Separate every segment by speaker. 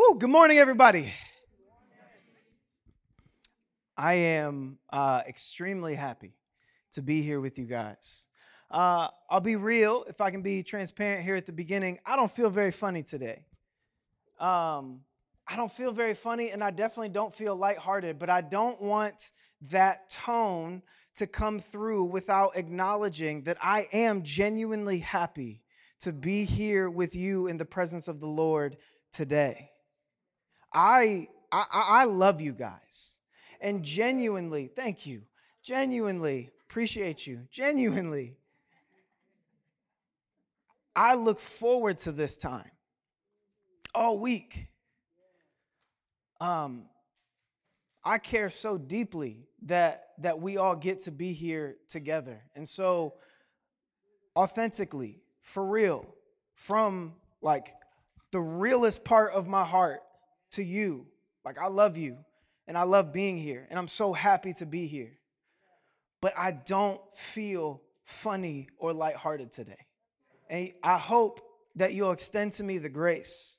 Speaker 1: Whew, good morning, everybody. I am uh, extremely happy to be here with you guys. Uh, I'll be real, if I can be transparent here at the beginning. I don't feel very funny today. Um, I don't feel very funny, and I definitely don't feel lighthearted, but I don't want that tone to come through without acknowledging that I am genuinely happy to be here with you in the presence of the Lord today. I, I, I love you guys. And genuinely, thank you. Genuinely appreciate you. Genuinely. I look forward to this time all week. Um, I care so deeply that that we all get to be here together. And so authentically, for real, from like the realest part of my heart to you. Like I love you and I love being here and I'm so happy to be here. But I don't feel funny or lighthearted today. And I hope that you'll extend to me the grace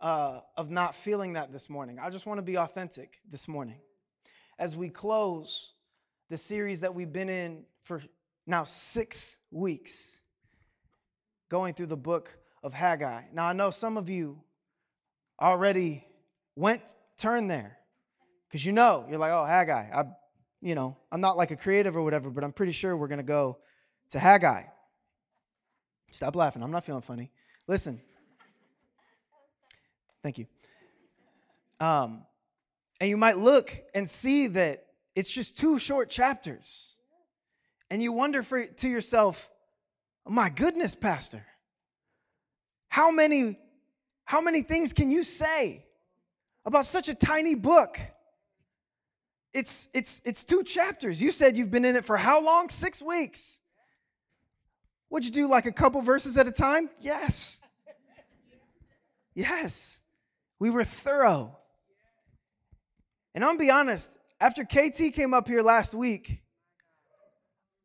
Speaker 1: uh, of not feeling that this morning. I just want to be authentic this morning. As we close the series that we've been in for now six weeks, going through the book of Haggai. Now, I know some of you already went, turned there, because you know, you're like, oh, Haggai. I, you know, I'm not like a creative or whatever, but I'm pretty sure we're going to go to Haggai. Stop laughing. I'm not feeling funny. Listen. Thank you. Um, and you might look and see that it's just two short chapters. And you wonder for, to yourself, my goodness, Pastor, how many, how many things can you say about such a tiny book? It's, it's, it's two chapters. You said you've been in it for how long? Six weeks. Would you do like a couple verses at a time? Yes. Yes. We were thorough. And I'm be honest, after KT came up here last week,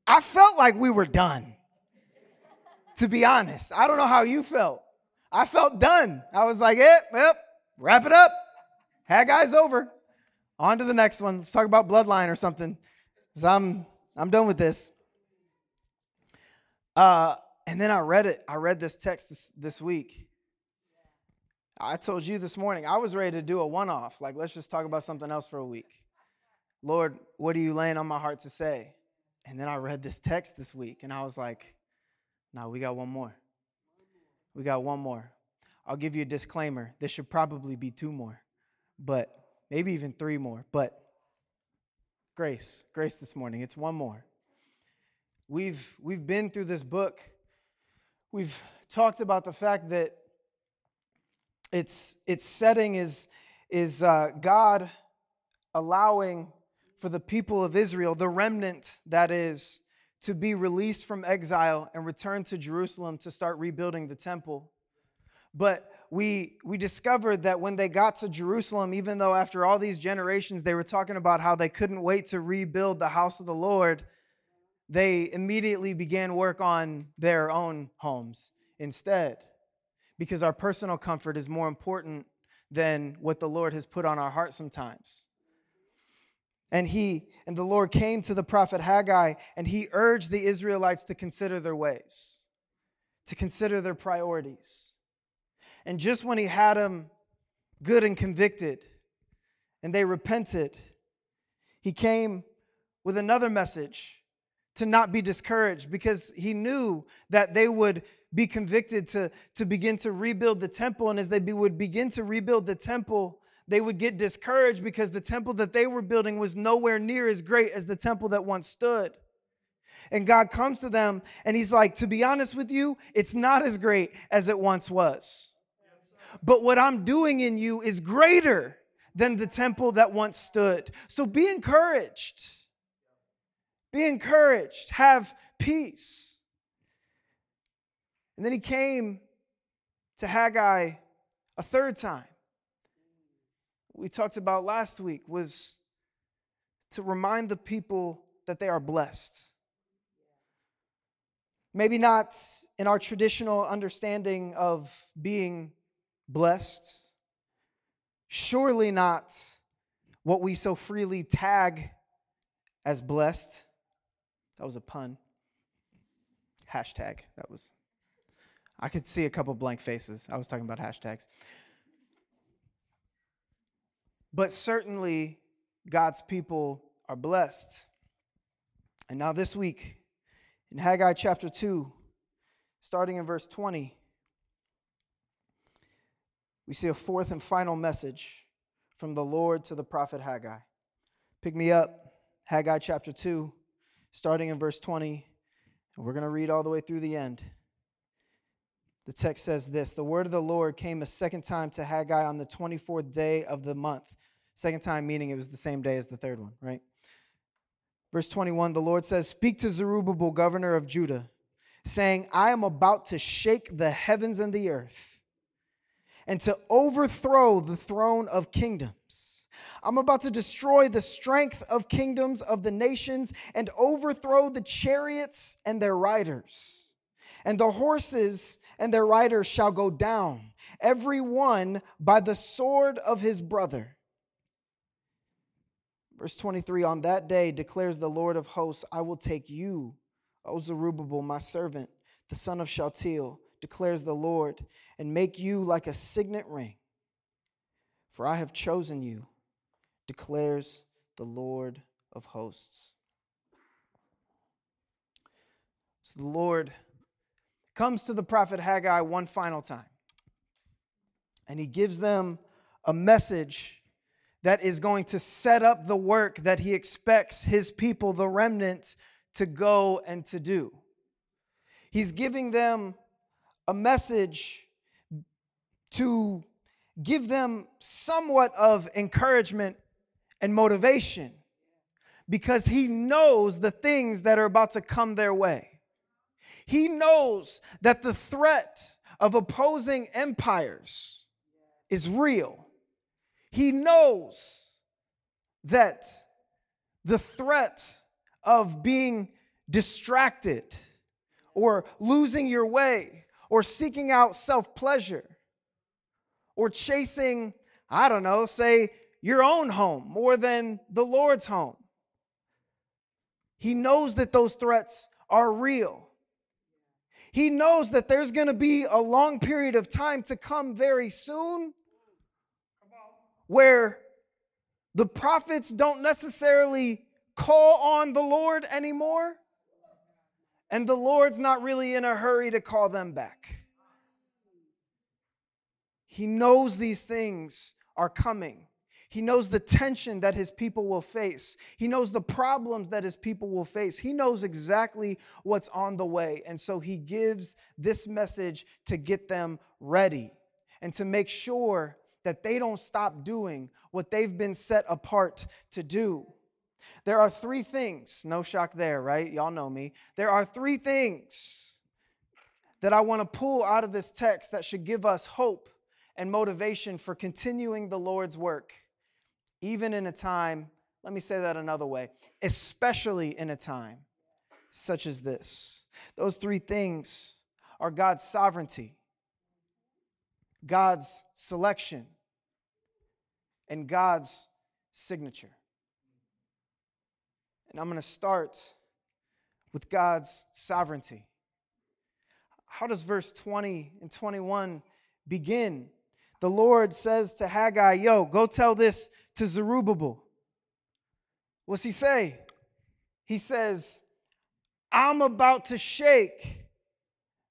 Speaker 1: I felt like we were done. to be honest, I don't know how you felt. I felt done. I was like, yep, yep, wrap it up. Haggai's over. On to the next one. Let's talk about bloodline or something. Cause I'm I'm done with this. Uh, and then I read it. I read this text this, this week. I told you this morning, I was ready to do a one off. Like, let's just talk about something else for a week. Lord, what are you laying on my heart to say? And then I read this text this week and I was like, no, we got one more. We got one more. I'll give you a disclaimer. This should probably be two more, but maybe even three more. But grace, grace this morning. It's one more. We've, we've been through this book. We've talked about the fact that its, its setting is, is uh, God allowing for the people of Israel, the remnant that is, to be released from exile and return to Jerusalem to start rebuilding the temple. But we, we discovered that when they got to Jerusalem, even though after all these generations they were talking about how they couldn't wait to rebuild the house of the Lord, they immediately began work on their own homes instead. Because our personal comfort is more important than what the Lord has put on our heart sometimes. And he and the Lord came to the prophet Haggai and he urged the Israelites to consider their ways, to consider their priorities. And just when he had them good and convicted and they repented, he came with another message to not be discouraged because he knew that they would be convicted to, to begin to rebuild the temple. And as they be, would begin to rebuild the temple, they would get discouraged because the temple that they were building was nowhere near as great as the temple that once stood. And God comes to them and He's like, To be honest with you, it's not as great as it once was. But what I'm doing in you is greater than the temple that once stood. So be encouraged. Be encouraged. Have peace. And then He came to Haggai a third time we talked about last week was to remind the people that they are blessed. Maybe not in our traditional understanding of being blessed, Surely not what we so freely tag as blessed. That was a pun. Hashtag. That was. I could see a couple blank faces. I was talking about hashtags. But certainly, God's people are blessed. And now, this week, in Haggai chapter 2, starting in verse 20, we see a fourth and final message from the Lord to the prophet Haggai. Pick me up, Haggai chapter 2, starting in verse 20, and we're going to read all the way through the end. The text says this The word of the Lord came a second time to Haggai on the 24th day of the month. Second time, meaning it was the same day as the third one, right? Verse 21 The Lord says, Speak to Zerubbabel, governor of Judah, saying, I am about to shake the heavens and the earth and to overthrow the throne of kingdoms. I'm about to destroy the strength of kingdoms of the nations and overthrow the chariots and their riders. And the horses and their riders shall go down, every one by the sword of his brother. Verse 23 On that day declares the Lord of hosts, I will take you, O Zerubbabel, my servant, the son of Shealtiel declares the Lord, and make you like a signet ring. For I have chosen you, declares the Lord of hosts. So the Lord comes to the prophet Haggai one final time, and he gives them a message that is going to set up the work that he expects his people, the remnant, to go and to do. He's giving them a message to give them somewhat of encouragement and motivation because he knows the things that are about to come their way. He knows that the threat of opposing empires is real. He knows that the threat of being distracted or losing your way or seeking out self pleasure or chasing, I don't know, say your own home more than the Lord's home. He knows that those threats are real. He knows that there's going to be a long period of time to come very soon where the prophets don't necessarily call on the Lord anymore and the Lord's not really in a hurry to call them back. He knows these things are coming. He knows the tension that his people will face. He knows the problems that his people will face. He knows exactly what's on the way. And so he gives this message to get them ready and to make sure that they don't stop doing what they've been set apart to do. There are three things, no shock there, right? Y'all know me. There are three things that I want to pull out of this text that should give us hope and motivation for continuing the Lord's work, even in a time, let me say that another way, especially in a time such as this. Those three things are God's sovereignty, God's selection, and God's signature. And I'm going to start with God's sovereignty. How does verse 20 and 21 begin? The Lord says to Haggai, Yo, go tell this to Zerubbabel. What's he say? He says, I'm about to shake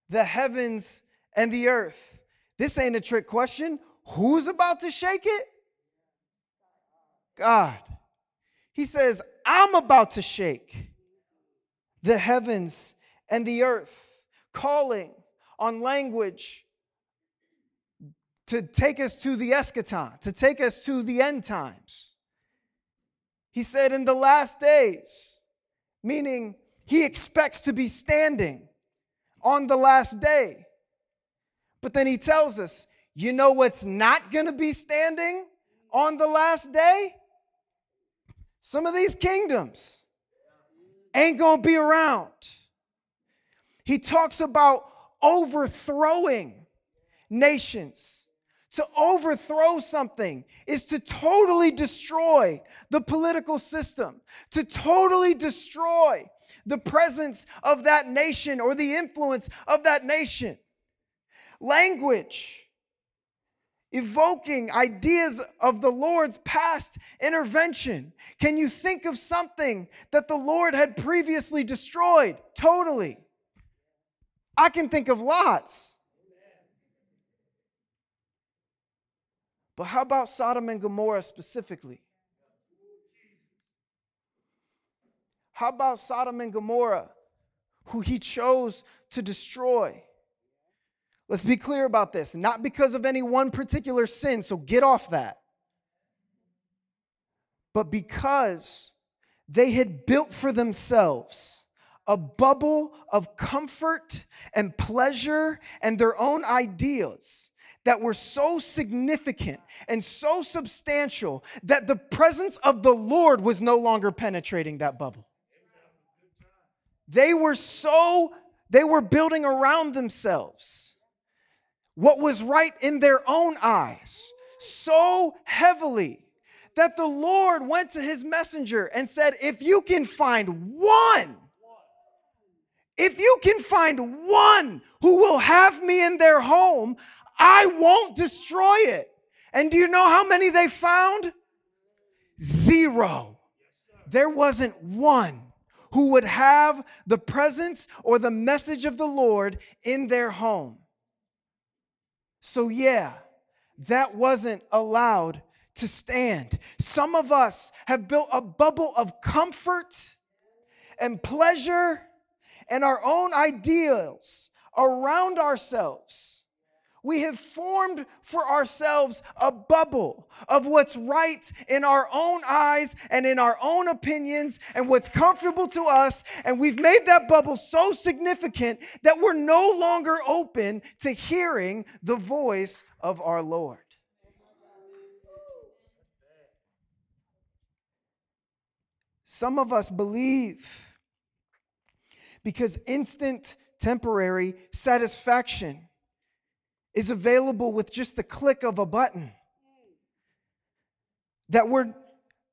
Speaker 1: the heavens and the earth. This ain't a trick question. Who's about to shake it? God. He says, I'm about to shake the heavens and the earth, calling on language to take us to the eschaton, to take us to the end times. He said, in the last days, meaning he expects to be standing on the last day. But then he tells us, you know what's not going to be standing on the last day? Some of these kingdoms ain't going to be around. He talks about overthrowing nations To overthrow something is to totally destroy the political system, to totally destroy the presence of that nation or the influence of that nation. Language, evoking ideas of the Lord's past intervention. Can you think of something that the Lord had previously destroyed totally? I can think of lots. But how about Sodom and Gomorrah specifically? How about Sodom and Gomorrah, who he chose to destroy? Let's be clear about this. Not because of any one particular sin, so get off that. But because they had built for themselves a bubble of comfort and pleasure and their own ideas that were so significant and so substantial that the presence of the Lord was no longer penetrating that bubble. They were so, they were building around themselves what was right in their own eyes so heavily that the Lord went to his messenger and said, If you can find one, if you can find one who will have me in their home, I won't destroy it. And do you know how many they found? Zero. There wasn't one who would have the presence or the message of the Lord in their home. So, yeah, that wasn't allowed to stand. Some of us have built a bubble of comfort and pleasure and our own ideals around ourselves we have formed for ourselves a bubble of what's right in our own eyes and in our own opinions and what's comfortable to us. And we've made that bubble so significant that we're no longer open to hearing the voice of our Lord. Some of us believe because instant, temporary satisfaction is available with just the click of a button. That we're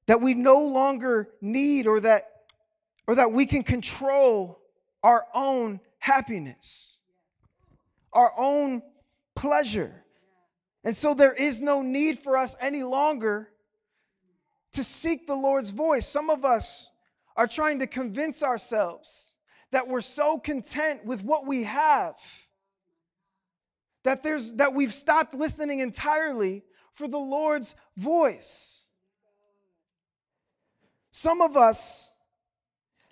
Speaker 1: that we no longer need or that or that we can control our own happiness, our own pleasure. And so there is no need for us any longer to seek the Lord's voice. Some of us are trying to convince ourselves that we're so content with what we have that there's that we've stopped listening entirely for the Lord's voice. Some of us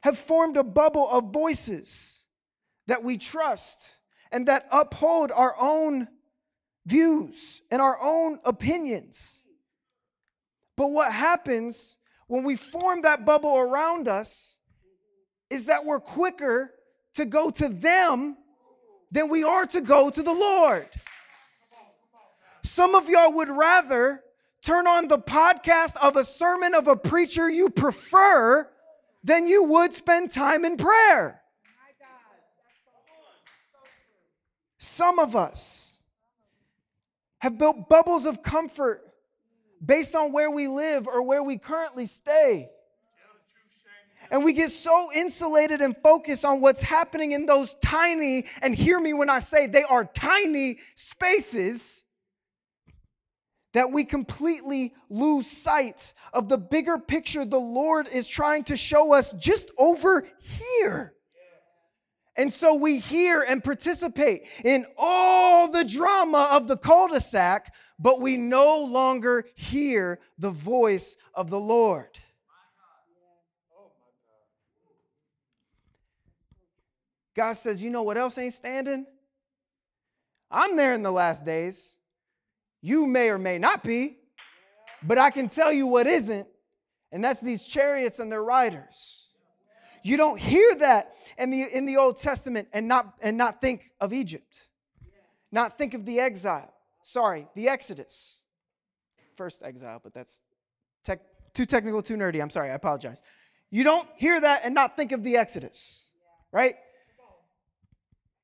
Speaker 1: have formed a bubble of voices that we trust and that uphold our own views and our own opinions. But what happens when we form that bubble around us is that we're quicker to go to them than we are to go to the Lord. Some of y'all would rather turn on the podcast of a sermon of a preacher you prefer than you would spend time in prayer. Some of us have built bubbles of comfort based on where we live or where we currently stay. And we get so insulated and focused on what's happening in those tiny, and hear me when I say they are tiny spaces, that we completely lose sight of the bigger picture the Lord is trying to show us just over here. And so we hear and participate in all the drama of the cul de sac, but we no longer hear the voice of the Lord. God says, You know what else ain't standing? I'm there in the last days. You may or may not be, but I can tell you what isn't, and that's these chariots and their riders. You don't hear that in the, in the Old Testament and not, and not think of Egypt, not think of the exile. Sorry, the Exodus. First exile, but that's tech, too technical, too nerdy. I'm sorry, I apologize. You don't hear that and not think of the Exodus, right?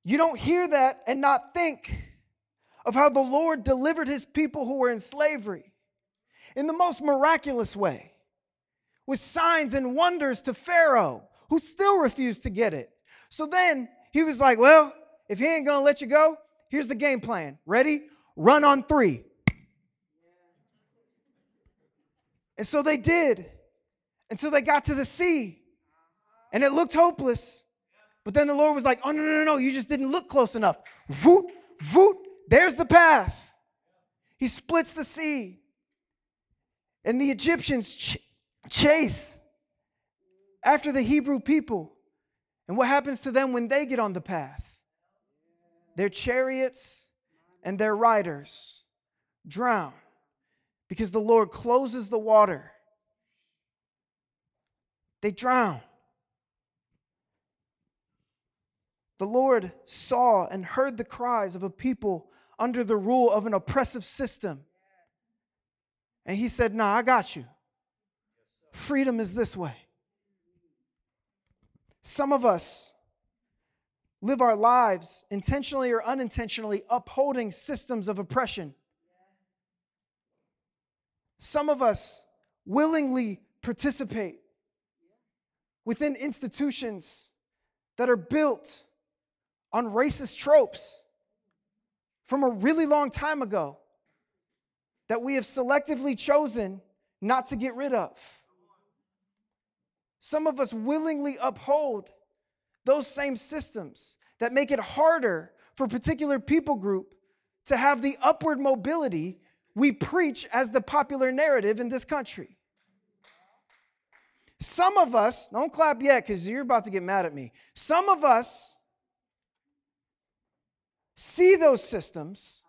Speaker 1: You don't hear that and not think of how the Lord delivered his people who were in slavery in the most miraculous way with signs and wonders to Pharaoh, who still refused to get it. So then he was like, Well, if he ain't gonna let you go, here's the game plan. Ready? Run on three. And so they did until they got to the sea. And it looked hopeless. But then the Lord was like, Oh, no, no, no, no, you just didn't look close enough. Voot, voot, there's the path. He splits the sea. And the Egyptians ch- chase after the Hebrew people. And what happens to them when they get on the path? Their chariots and their riders drown because the Lord closes the water. They drown. The Lord saw and heard the cries of a people under the rule of an oppressive system. And He said, Nah, I got you. Freedom is this way. Some of us live our lives intentionally or unintentionally upholding systems of oppression. Some of us willingly participate within institutions that are built on racist tropes from a really long time ago that we have selectively chosen not to get rid of. Some of us willingly uphold those same systems that make it harder for particular people group to have the upward mobility we preach as the popular narrative in this country. Some of us, don't clap yet because you're about to get mad at me. Some of us see those systems,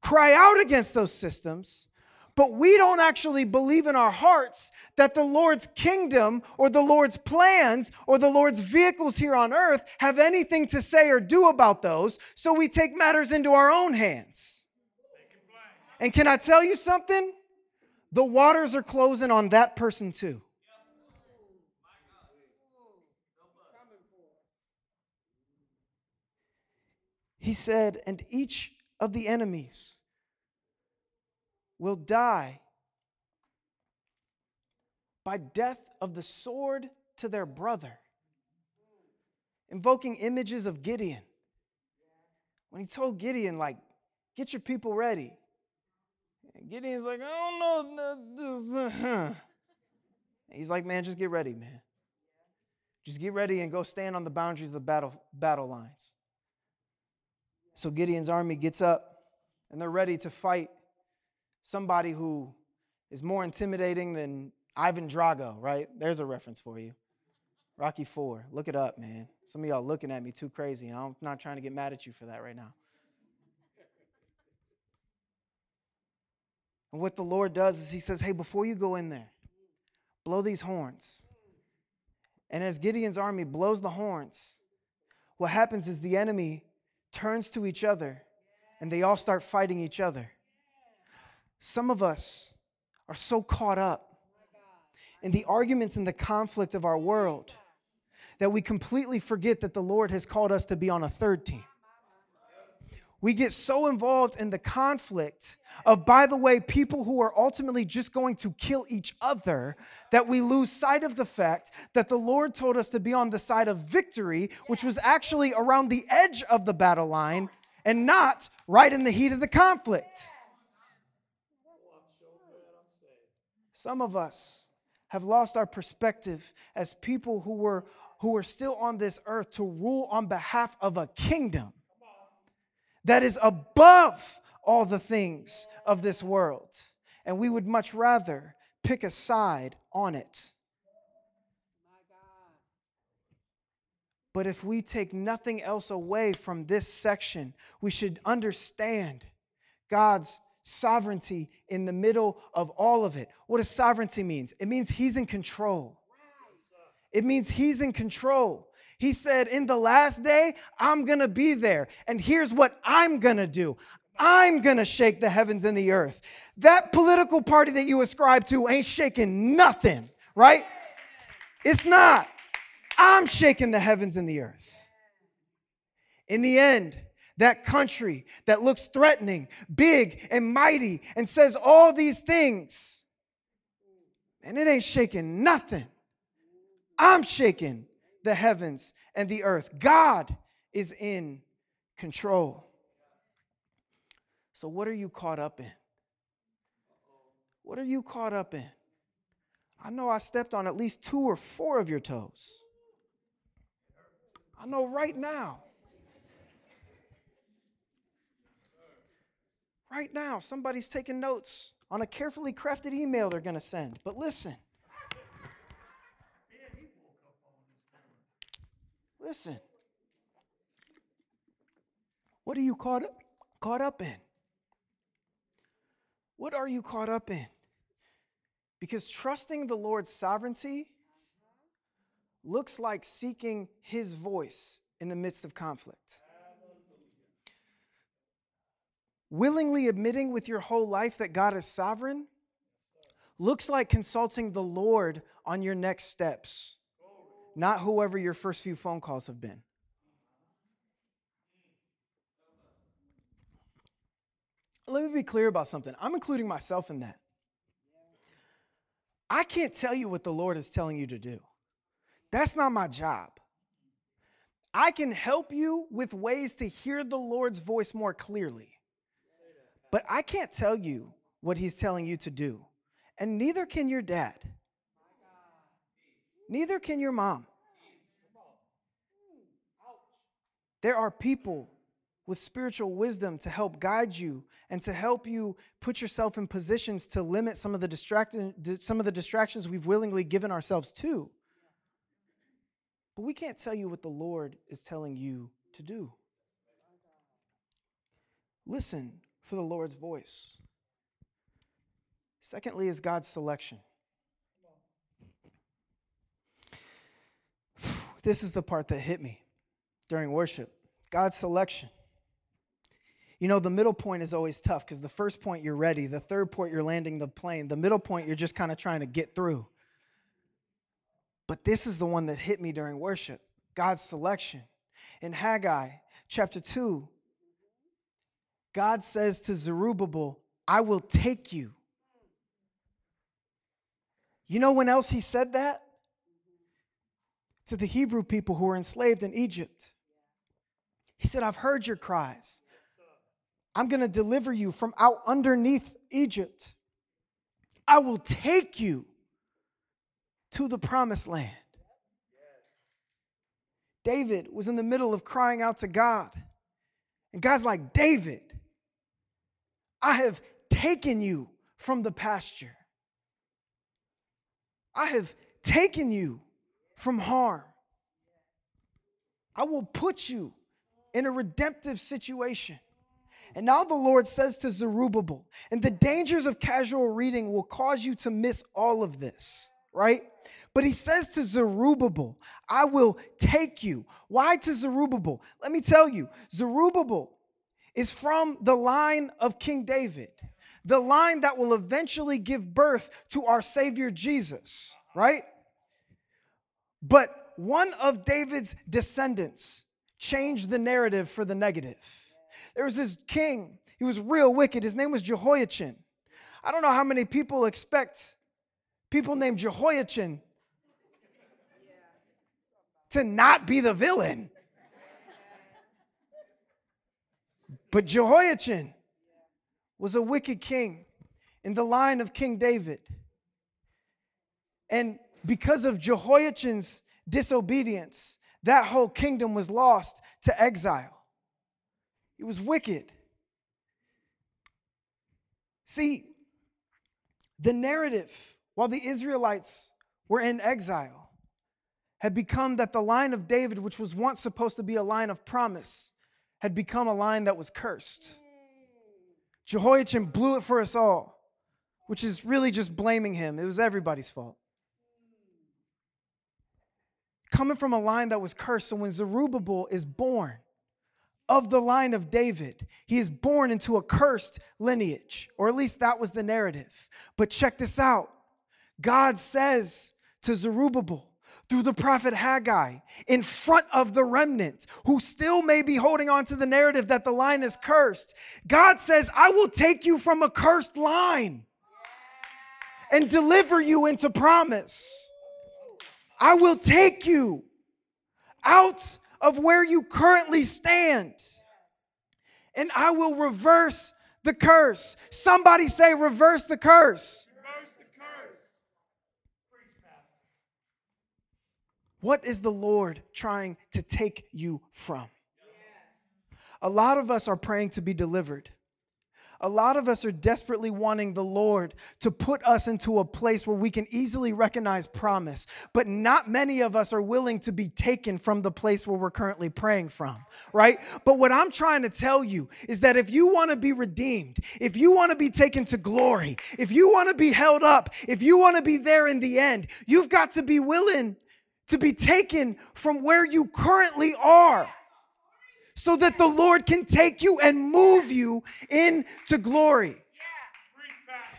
Speaker 1: cry out against those systems, but we don't actually believe in our hearts that the Lord's kingdom or the Lord's plans or the Lord's vehicles here on earth have anything to say or do about those, so we take matters into our own hands. And can I tell you something? The waters are closing on that person too. He said, and each of the enemies will die by death of the sword to their brother. Invoking images of Gideon. When he told Gideon, like, get your people ready. And Gideon's like, I don't know. He's like, man, just get ready, man. Just get ready and go stand on the boundaries of the battle, battle lines. So Gideon's army gets up and they're ready to fight somebody who is more intimidating than Ivan Drago, right? There's a reference for you. Rocky Four. Look it up, man. Some of y'all looking at me too crazy, and I'm not trying to get mad at you for that right now. And what the Lord does is He says, Hey, before you go in there, blow these horns. And as Gideon's army blows the horns, what happens is the enemy turns to each other and they all start fighting each other. Some of us are so caught up in the arguments and the conflict of our world that we completely forget that the Lord has called us to be on a third team. We get so involved in the conflict of, by the way, people who are ultimately just going to kill each other that we lose sight of the fact that the Lord told us to be on the side of victory, which was actually around the edge of the battle line and not right in the heat of the conflict. Some of us have lost our perspective as people who were who are still on this earth to rule on behalf of a kingdom that is above all the things of this world. And we would much rather pick a side on it. But if we take nothing else away from this section, we should understand God's sovereignty in the middle of all of it. What does sovereignty means? It means he's in control. It means he's in control. He said, In the last day, I'm going to be there. And here's what I'm going to do I'm going to shake the heavens and the earth. That political party that you ascribe to ain't shaking nothing, right? It's not. I'm shaking the heavens and the earth. In the end, that country that looks threatening, big and mighty, and says all these things. And it ain't shaking nothing. I'm shaking the heavens and the earth. God is in control. So, what are you caught up in? What are you caught up in? I know I stepped on at least two or four of your toes. I know right now. Right now, somebody's taking notes on a carefully crafted email they're going to send. But listen. Listen. What are you caught up, caught up in? What are you caught up in? Because trusting the Lord's sovereignty looks like seeking his voice in the midst of conflict. Willingly admitting with your whole life that God is sovereign looks like consulting the Lord on your next steps, not whoever your first few phone calls have been. Let me be clear about something. I'm including myself in that. I can't tell you what the Lord is telling you to do. That's not my job. I can help you with ways to hear the Lord's voice more clearly. But I can't tell you what he's telling you to do. And neither can your dad. Neither can your mom. There are people with spiritual wisdom to help guide you and to help you put yourself in positions to limit some of the distracting some of the distractions we've willingly given ourselves to. But we can't tell you what the Lord is telling you to do. Listen for the Lord's voice. Secondly, is God's selection. This is the part that hit me during worship God's selection. You know, the middle point is always tough because the first point you're ready, the third point you're landing the plane, the middle point you're just kind of trying to get through. But this is the one that hit me during worship God's selection. In Haggai chapter 2, God says to Zerubbabel, I will take you. You know when else he said that? To the Hebrew people who were enslaved in Egypt. He said, I've heard your cries. I'm going to deliver you from out underneath Egypt. I will take you to the promised land. David was in the middle of crying out to God. And God's like, David, I have taken you from the pasture. I have taken you from harm. I will put you in a redemptive situation. And now the Lord says to Zerubbabel, and the dangers of casual reading will cause you to miss all of this, right? But he says to Zerubbabel, I will take you. Why to Zerubbabel? Let me tell you, Zerubbabel is from the line of King David, the line that will eventually give birth to our Savior Jesus, right? But one of David's descendants changed the narrative for the negative. There was this king, he was real wicked. His name was Jehoiachin. I don't know how many people expect people named Jehoiachin to not be the villain. But Jehoiachin was a wicked king in the line of King David. And because of Jehoiachin's disobedience, that whole kingdom was lost to exile. It was wicked. See, the narrative while the Israelites were in exile had become that the line of David, which was once supposed to be a line of promise, had become a line that was cursed. Jehoiachin blew it for us all, which is really just blaming him. It was everybody's fault. Coming from a line that was cursed, so when Zerubbabel is born, of the line of David. He is born into a cursed lineage, or at least that was the narrative. But check this out God says to Zerubbabel, through the prophet Haggai in front of the remnant who still may be holding on to the narrative that the line is cursed. God says, I will take you from a cursed line and deliver you into promise. I will take you out of where you currently stand and I will reverse the curse. Somebody say, reverse the curse. What is the Lord trying to take you from? A lot of us are praying to be delivered. A lot of us are desperately wanting the Lord to put us into a place where we can easily recognize promise, but not many of us are willing to be taken from the place where we're currently praying from, right? But what I'm trying to tell you is that if you want to be redeemed, if you want to be taken to glory, if you want to be held up, if you want to be there in the end, you've got to be willing to be taken from where you currently are so that the Lord can take you and move you into glory.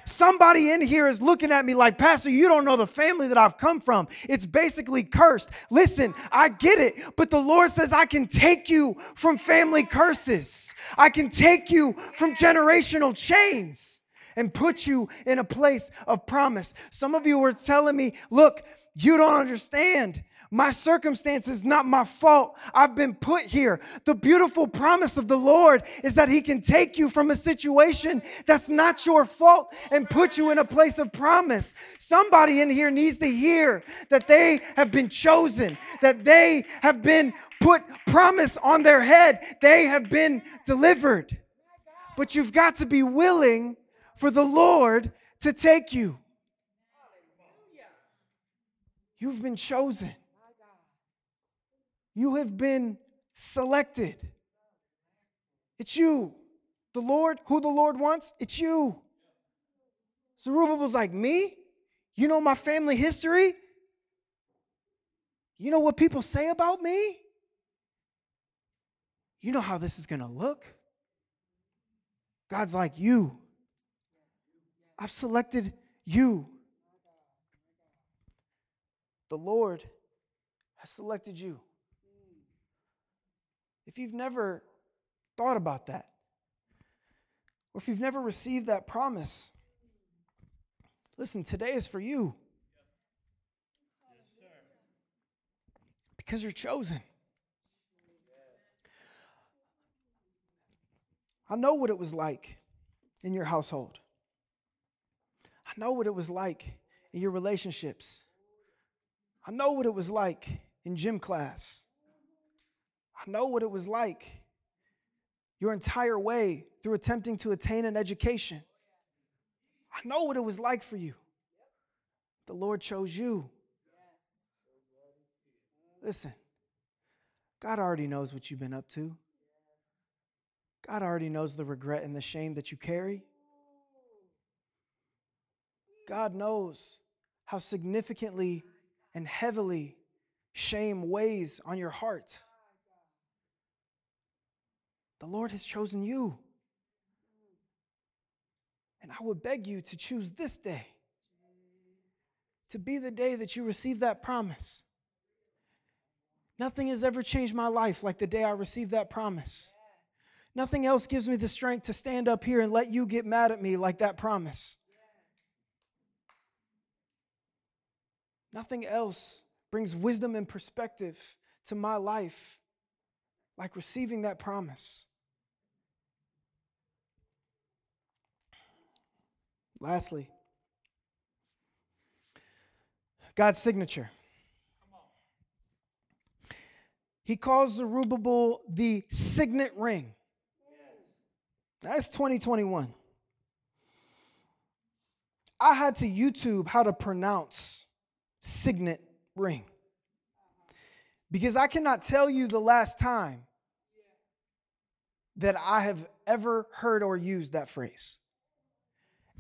Speaker 1: Somebody in here is looking at me like, Pastor, you don't know the family that I've come from. It's basically cursed. Listen, I get it, but the Lord says, I can take you from family curses, I can take you from generational chains and put you in a place of promise. Some of you were telling me, look, you don't understand. My circumstance is not my fault. I've been put here. The beautiful promise of the Lord is that He can take you from a situation that's not your fault and put you in a place of promise. Somebody in here needs to hear that they have been chosen, that they have been put promise on their head, they have been delivered. But you've got to be willing for the Lord to take you. You've been chosen. You have been selected. It's you. The Lord, who the Lord wants, it's you. Zerubbabel's like, Me? You know my family history? You know what people say about me? You know how this is going to look? God's like, You. I've selected you. The Lord has selected you. If you've never thought about that, or if you've never received that promise, listen, today is for you. Because you're chosen. I know what it was like in your household. I know what it was like in your relationships. I know what it was like in gym class. I know what it was like your entire way through attempting to attain an education. I know what it was like for you. The Lord chose you. Listen, God already knows what you've been up to. God already knows the regret and the shame that you carry. God knows how significantly and heavily shame weighs on your heart. The Lord has chosen you. And I would beg you to choose this day to be the day that you receive that promise. Nothing has ever changed my life like the day I received that promise. Nothing else gives me the strength to stand up here and let you get mad at me like that promise. Nothing else brings wisdom and perspective to my life like receiving that promise. Lastly, God's signature. He calls Zerubbabel the signet ring. That's 2021. I had to YouTube how to pronounce signet ring because I cannot tell you the last time that I have ever heard or used that phrase.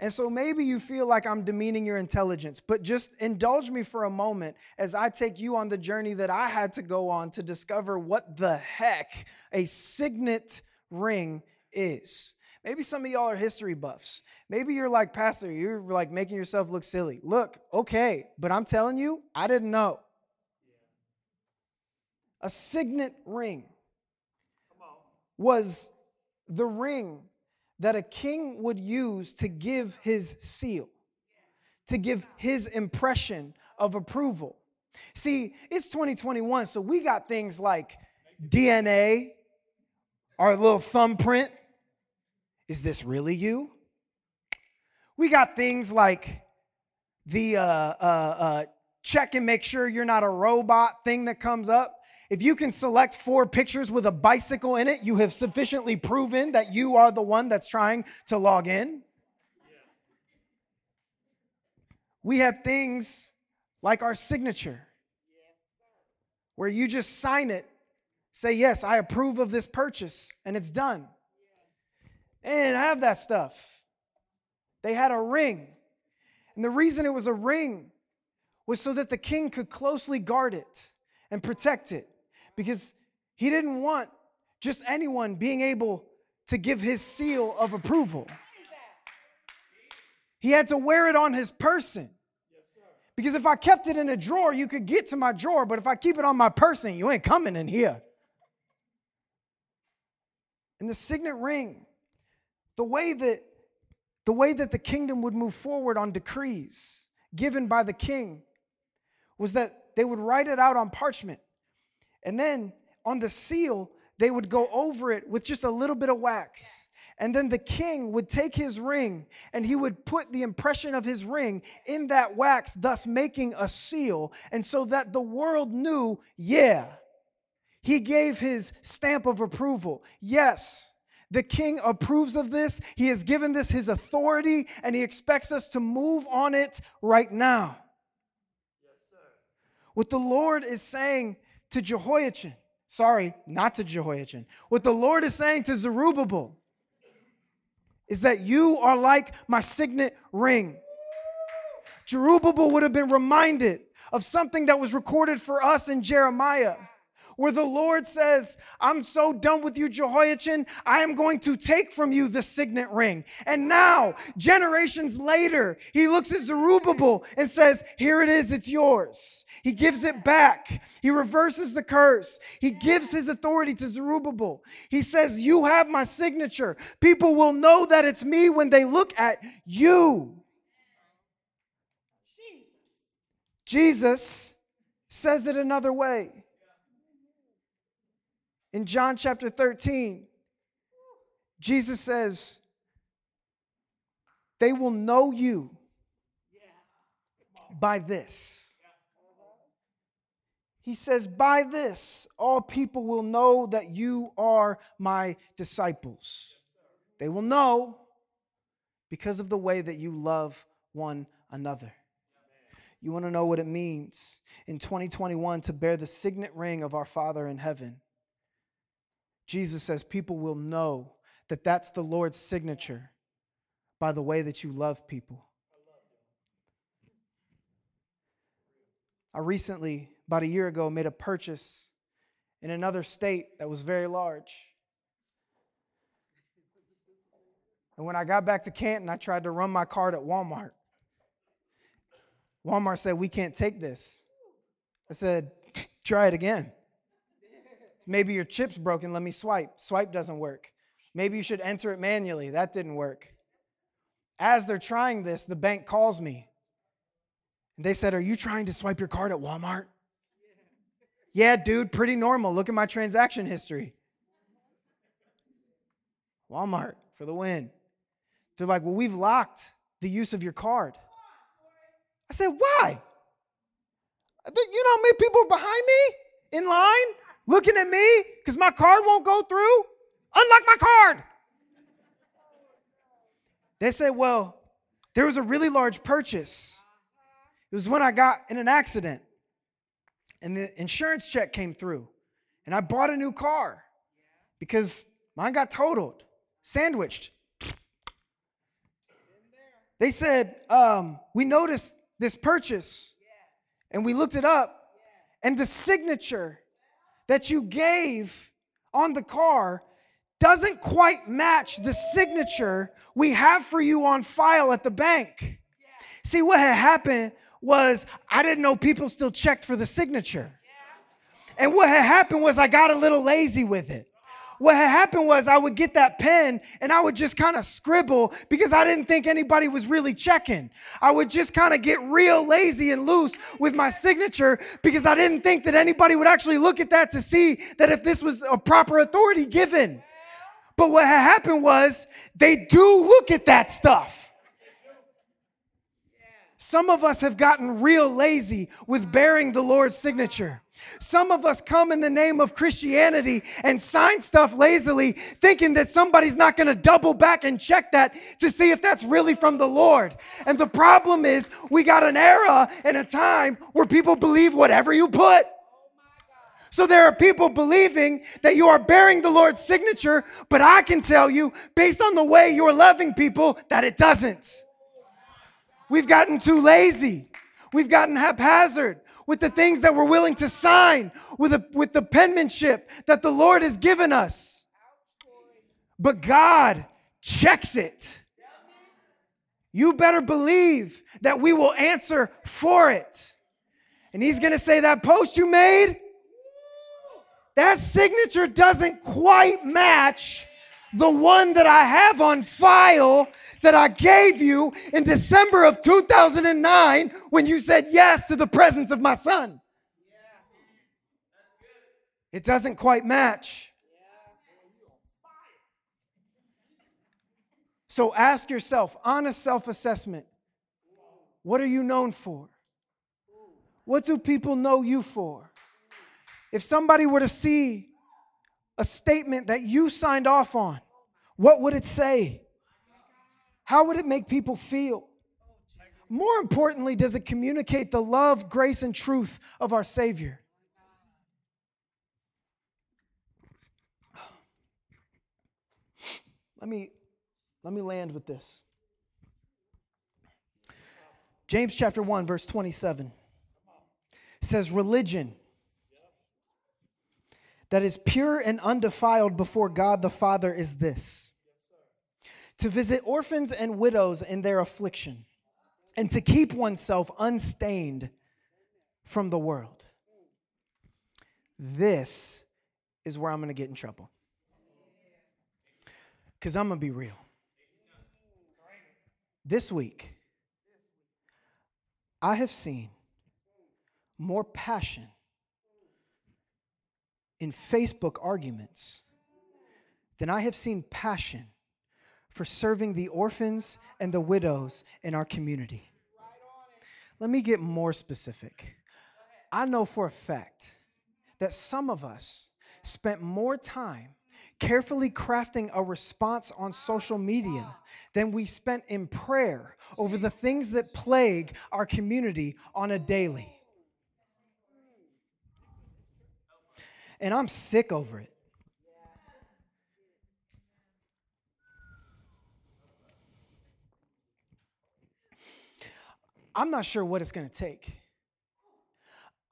Speaker 1: And so maybe you feel like I'm demeaning your intelligence, but just indulge me for a moment as I take you on the journey that I had to go on to discover what the heck a signet ring is. Maybe some of y'all are history buffs. Maybe you're like, Pastor, you're like making yourself look silly. Look, okay, but I'm telling you, I didn't know. A signet ring was the ring that a king would use to give his seal, to give his impression of approval. See, it's 2021, so we got things like DNA, our little thumbprint. Is this really you? We got things like the uh, uh, uh, check and make sure you're not a robot thing that comes up. If you can select four pictures with a bicycle in it, you have sufficiently proven that you are the one that's trying to log in. We have things like our signature, where you just sign it, say, Yes, I approve of this purchase, and it's done. They didn't have that stuff. They had a ring. And the reason it was a ring was so that the king could closely guard it and protect it because he didn't want just anyone being able to give his seal of approval. He had to wear it on his person. Because if I kept it in a drawer, you could get to my drawer, but if I keep it on my person, you ain't coming in here. And the signet ring, the way that the way that the kingdom would move forward on decrees given by the king was that they would write it out on parchment and then on the seal, they would go over it with just a little bit of wax. And then the king would take his ring and he would put the impression of his ring in that wax, thus making a seal. And so that the world knew, yeah, he gave his stamp of approval. Yes, the king approves of this. He has given this his authority and he expects us to move on it right now. Yes, sir. what the Lord is saying to Jehoiachin. Sorry, not to Jehoiachin. What the Lord is saying to Zerubbabel is that you are like my signet ring. Zerubbabel would have been reminded of something that was recorded for us in Jeremiah where the Lord says, I'm so done with you, Jehoiachin. I am going to take from you the signet ring. And now, generations later, he looks at Zerubbabel and says, Here it is, it's yours. He gives it back. He reverses the curse. He gives his authority to Zerubbabel. He says, You have my signature. People will know that it's me when they look at you. Jesus says it another way. In John chapter 13, Jesus says, They will know you by this. He says, By this, all people will know that you are my disciples. They will know because of the way that you love one another. You want to know what it means in 2021 to bear the signet ring of our Father in heaven? Jesus says people will know that that's the Lord's signature by the way that you love people. I recently, about a year ago, made a purchase in another state that was very large. And when I got back to Canton, I tried to run my card at Walmart. Walmart said, We can't take this. I said, Try it again. Maybe your chip's broken, let me swipe. Swipe doesn't work. Maybe you should enter it manually. That didn't work. As they're trying this, the bank calls me. And they said, Are you trying to swipe your card at Walmart? Yeah, dude, pretty normal. Look at my transaction history. Walmart for the win. They're like, Well, we've locked the use of your card. I said, Why? You know how many people are behind me in line? Looking at me because my card won't go through? Unlock my card. They said, Well, there was a really large purchase. It was when I got in an accident and the insurance check came through and I bought a new car because mine got totaled, sandwiched. They said, um, We noticed this purchase and we looked it up and the signature that you gave on the car doesn't quite match the signature we have for you on file at the bank. See, what had happened was I didn't know people still checked for the signature. And what had happened was I got a little lazy with it. What had happened was I would get that pen and I would just kind of scribble because I didn't think anybody was really checking. I would just kind of get real lazy and loose with my signature because I didn't think that anybody would actually look at that to see that if this was a proper authority given. But what had happened was they do look at that stuff. Some of us have gotten real lazy with bearing the Lord's signature. Some of us come in the name of Christianity and sign stuff lazily, thinking that somebody's not going to double back and check that to see if that's really from the Lord. And the problem is, we got an era and a time where people believe whatever you put. So there are people believing that you are bearing the Lord's signature, but I can tell you, based on the way you're loving people, that it doesn't. We've gotten too lazy. We've gotten haphazard with the things that we're willing to sign, with the, with the penmanship that the Lord has given us. But God checks it. You better believe that we will answer for it. And He's gonna say, That post you made, that signature doesn't quite match the one that I have on file that I gave you in December of 2009 when you said yes to the presence of my son. It doesn't quite match. So ask yourself, honest self assessment what are you known for? What do people know you for? If somebody were to see a statement that you signed off on, what would it say? How would it make people feel? More importantly, does it communicate the love, grace, and truth of our Savior? Let me, let me land with this. James chapter 1, verse 27 says, Religion that is pure and undefiled before God the Father is this to visit orphans and widows in their affliction, and to keep oneself unstained from the world. This is where I'm to get in trouble. Because I'm to be real. This week, I have seen more passion in Facebook arguments than I have seen passion for serving the orphans and the widows in our community. Let me get more specific. I know for a fact that some of us spent more time carefully crafting a response on social media than we spent in prayer over the things that plague our community on a daily. And I'm sick over it. I'm not sure what it's going to take.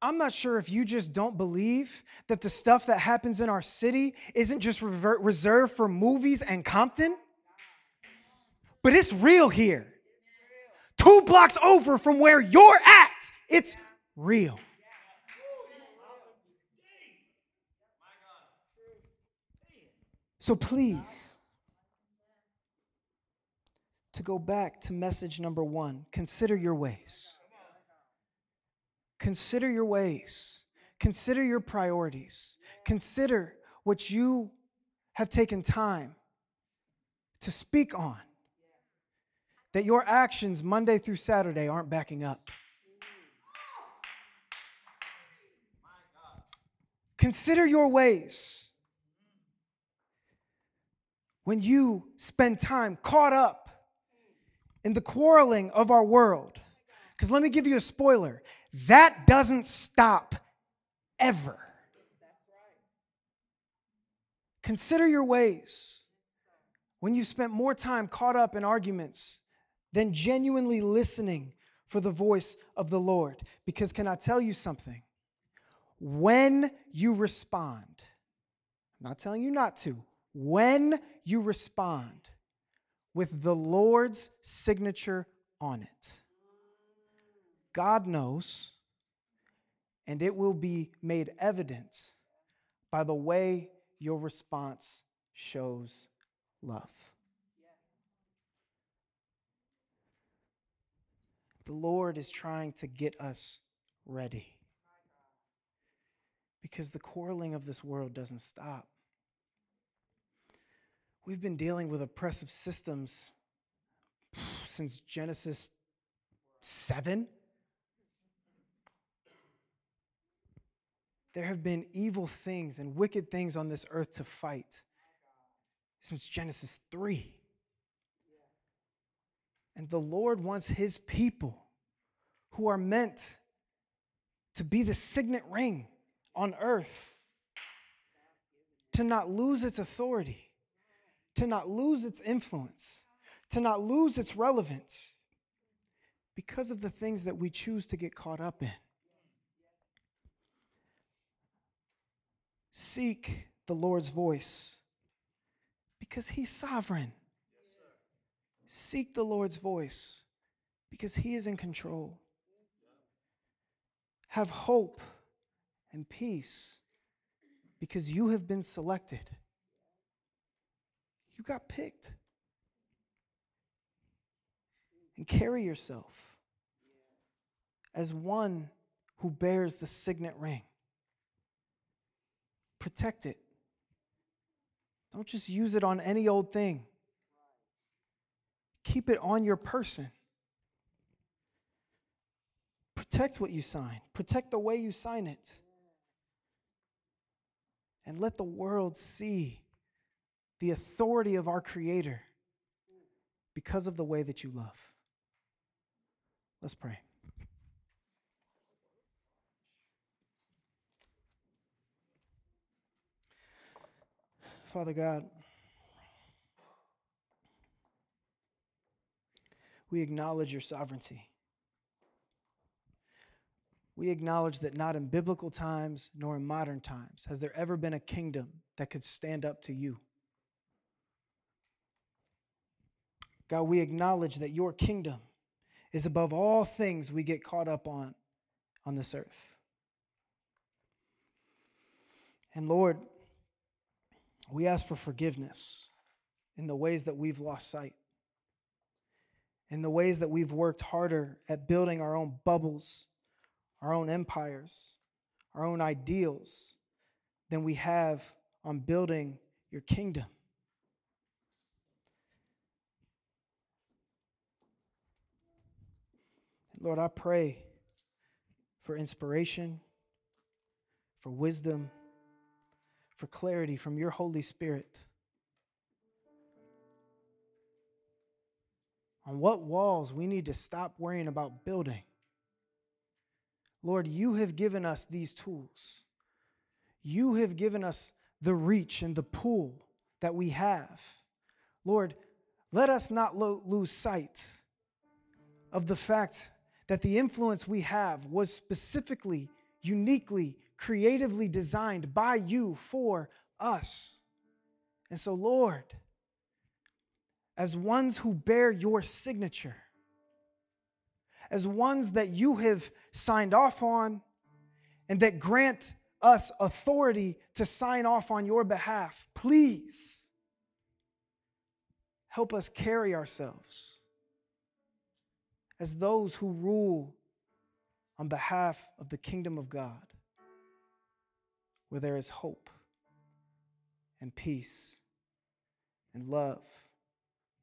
Speaker 1: I'm not sure if you just don't believe that the stuff that happens in our city isn't just revert, reserved for movies and Compton, but it's real here. Two blocks over from where you're at, it's real. So please, to go back to message number one consider your ways. Consider your ways. Consider your priorities. Consider what you have taken time to speak on. That your actions Monday through Saturday aren't backing up. Consider your ways. When you spend time caught up in the quarreling of our world. Because let me give you a spoiler that doesn't stop ever. Consider your ways when you've spent more time caught up in arguments than genuinely listening for the voice of the Lord. Because, can I tell you something? When you respond, I'm not telling you not to, when you respond, with the Lord's signature on it. God knows, and it will be made evident by the way your response shows love. The Lord is trying to get us ready because the quarreling of this world doesn't stop. We've been dealing with oppressive systems since Genesis 7. There have been evil things and wicked things on this earth to fight since Genesis 3. And the Lord wants his people who are meant to be the signet ring on earth to not lose its authority to not lose its influence, to not lose its relevance because of the things that we choose to get caught up in. Seek the Lord's voice because He's sovereign. Seek the Lord's voice because He is in control. Have hope and peace because you have been selected. You got picked. And carry yourself as one who bears the signet ring. Protect it. Don't just use it on any old thing. Keep it on your person. Protect what you sign, protect the way you sign it. And let the world see the authority of our Creator because of the way that you love. Let's pray. Father God, we acknowledge your sovereignty. We acknowledge that not in biblical times nor in modern times has there ever been a kingdom that could stand up to you. God, we acknowledge that your kingdom is above all things we get caught up on on this earth. And Lord, we ask for forgiveness in the ways that we've lost sight, in the ways that we've worked harder at building our own bubbles, our own empires, our own ideals than we have on building your kingdom. Lord, I pray for inspiration, for wisdom, for clarity from your Holy Spirit. On what walls we need to stop worrying about building. Lord, you have given us these tools. You have given us the reach and the pull that we have. Lord, let us not lo- lose sight of the fact that the influence we have was specifically, uniquely, creatively designed by you for us. And so, Lord, as ones who bear your signature, as ones that you have signed off on and that grant us authority to sign off on your behalf, please help us carry ourselves as those who rule on behalf of the kingdom of God, where there is hope and peace and love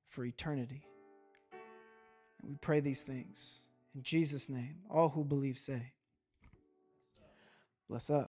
Speaker 1: for eternity. And we pray these things in Jesus' name. All who believe say, Bless up.